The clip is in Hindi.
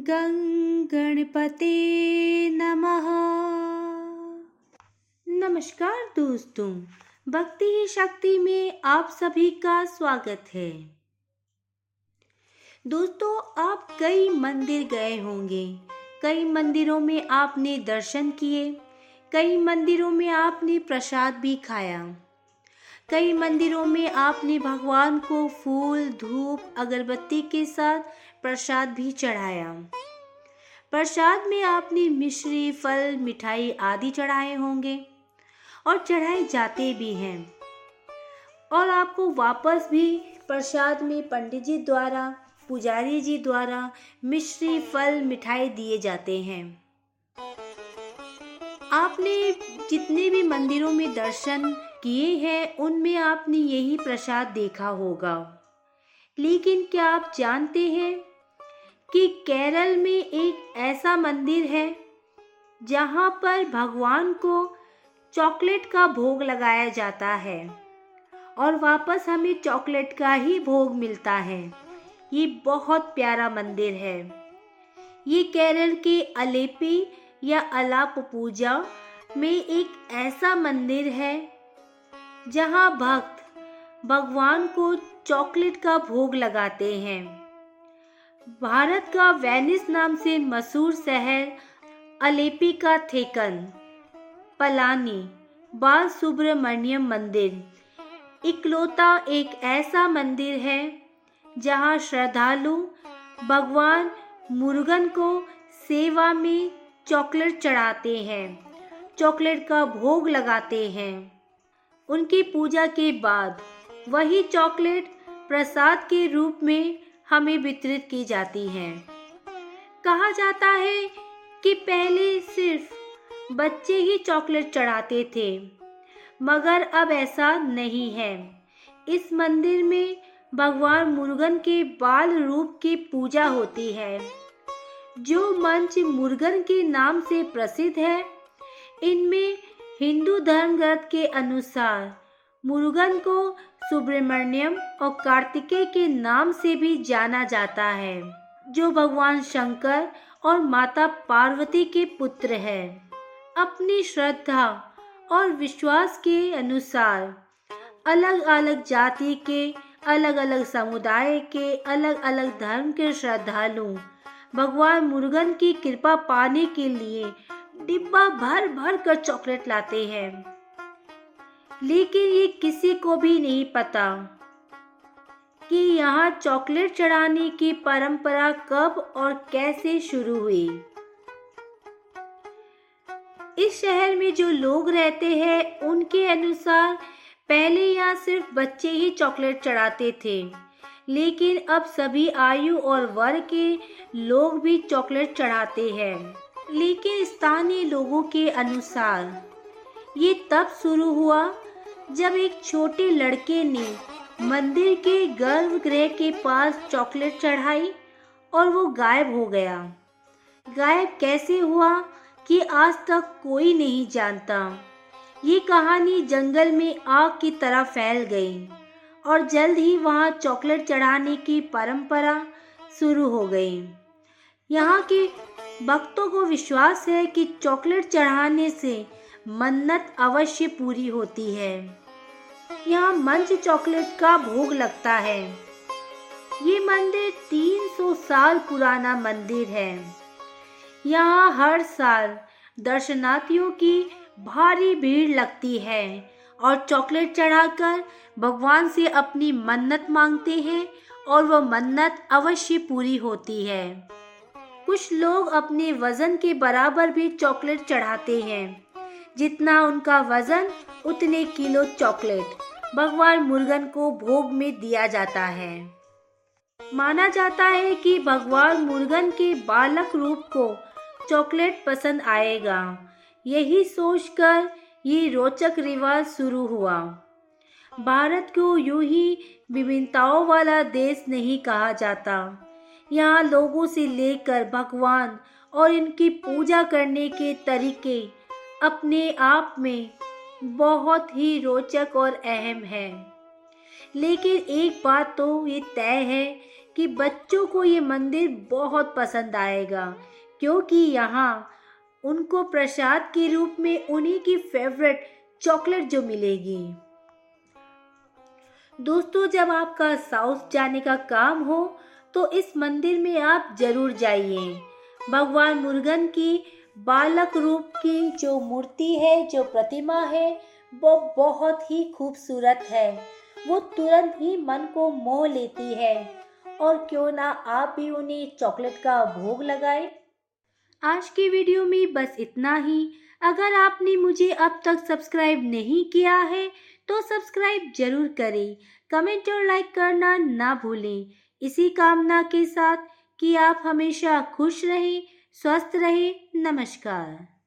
गणपते नमः। नमस्कार दोस्तों, भक्ति ही शक्ति में आप सभी का स्वागत है। दोस्तों, आप कई मंदिर गए होंगे। कई मंदिरों में आपने दर्शन किए। कई मंदिरों में आपने प्रसाद भी खाया। कई मंदिरों में आपने भगवान को फूल, धूप, अगरबत्ती के साथ प्रसाद भी चढ़ाया। प्रसाद में आपने मिश्री, फल, मिठाई आदि चढ़ाए होंगे और चढ़ाए जाते भी हैं। और आपको वापस भी प्रसाद में पंडित जी द्वारा, पुजारी जी द्वारा मिश्री, फल, मिठाई दिए जाते हैं। आपने जितने भी मंदिरों में दर्शन किए हैं, उनमें आपने यही प्रसाद देखा होगा। लेकिन क्या आप जानते हैं कि केरल में एक ऐसा मंदिर है जहाँ पर भगवान को चॉकलेट का भोग लगाया जाता है और वापस हमें चॉकलेट का ही भोग मिलता है। ये बहुत प्यारा मंदिर है। ये केरल के अलेपी या अलाप पूजा में एक ऐसा मंदिर है जहाँ भक्त भगवान को चॉकलेट का भोग लगाते हैं। भारत का वेनिस नाम से मशहूर शहर अलेपी का थेकन, पलानी, बाल सुब्रमण्यम मंदिर। इकलौता एक ऐसा मंदिर है, जहाँ श्रद्धालु भगवान मुर्गन को सेवा में चॉकलेट चढ़ाते हैं, चॉकलेट का भोग लगाते हैं। उनकी पूजा के बाद वही चॉकलेट प्रसाद के रूप में हमें वितरित की जाती हैं। कहा जाता है कि पहले सिर्फ़ बच्चे ही चॉकलेट चढ़ाते थे, मगर अब ऐसा नहीं है। इस मंदिर में भगवान मुर्गन के बाल रूप की पूजा होती है। जो मंच मुर्गन के नाम से प्रसिद्ध है, इनमें हिंदू धर्म ग्रंथ के अनुसार मुरुगन को सुब्रमण्यम और कार्तिकेय के नाम से भी जाना जाता है, जो भगवान शंकर और माता पार्वती के पुत्र है। अपनी श्रद्धा और विश्वास के अनुसार अलग अलग जाति के अलग अलग समुदाय के अलग अलग धर्म के श्रद्धालु भगवान मुर्गन की कृपा पाने के लिए डिब्बा भर भर कर चॉकलेट लाते हैं। लेकिन ये किसी को भी नहीं पता कि यहाँ चॉकलेट चढ़ाने की परंपरा कब और कैसे शुरू हुई। इस शहर में जो लोग रहते हैं, उनके अनुसार पहले यहाँ सिर्फ़ बच्चे ही चॉकलेट चढ़ाते थे। लेकिन अब सभी आयु और वर्ग के लोग भी चॉकलेट चढ़ाते हैं। लेकिन स्थानीय लोगों के अनुसार ये तब शुरू हुआ जब एक छोटे लड़के ने मंदिर के गर्भगृह के पास चॉकलेट चढ़ाई और वो गायब हो गया। गायब कैसे हुआ कि आज तक कोई नहीं जानता। ये कहानी जंगल में आग की तरह फैल गई और जल्द ही वहाँ चॉकलेट चढ़ाने की परंपरा शुरू हो गई। यहाँ के भक्तों को विश्वास है कि चॉकलेट चढ़ाने से मन्नत अवश्य पूरी होती है। यहाँ मंच चॉकलेट का भोग लगता है। ये मंदिर 300 साल पुराना मंदिर है। यहाँ हर साल दर्शनार्थियों की भारी भीड़ लगती है और चॉकलेट चढ़ाकर भगवान से अपनी मन्नत मांगते हैं और वह मन्नत अवश्य पूरी होती है। कुछ लोग अपने वज़न के बराबर भी चॉकलेट चढ़ाते हैं। जितना उनका वज़न, उतने किलो चॉकलेट। भगवान मुर्गन को भोग में दिया जाता है। माना जाता है कि भगवान मुर्गन के बालक रूप को चॉकलेट पसंद आएगा। यही सोचकर ये रोचक रिवाज शुरू हुआ। भारत को यूँ ही विभिन्नताओं वाला देश नहीं कहा जाता। यहाँ लोगों से लेकर भगवान और इनकी पूजा करने के तरीके अपने आप में बहुत ही रोचक और अहम है। लेकिन एक बात तो ये तय है कि बच्चों को ये मंदिर बहुत पसंद आएगा, क्योंकि यहाँ उनको प्रसाद के रूप में उन्हीं की फेवरेट चॉकलेट जो मिलेगी। दोस्तों, जब आपका साउथ जाने का काम हो तो इस मंदिर में आप ज़रूर जाइए। भगवान मुर्गन की बालक रूप की जो मूर्ति है, जो प्रतिमा है, वो बहुत ही खूबसूरत है। वो तुरंत ही मन को मोह लेती है। और क्यों ना आप भी उन्हें चॉकलेट का भोग लगाए? आज की वीडियो में बस इतना ही। अगर आपने मुझे अब तक सब्सक्राइब नहीं किया है तो सब्सक्राइब ज़रूर करें। कमेंट और लाइक करना ना भूलें। इसी कामना के साथ कि आप हमेशा खुश रहें स्वस्थ रहें नमस्कार।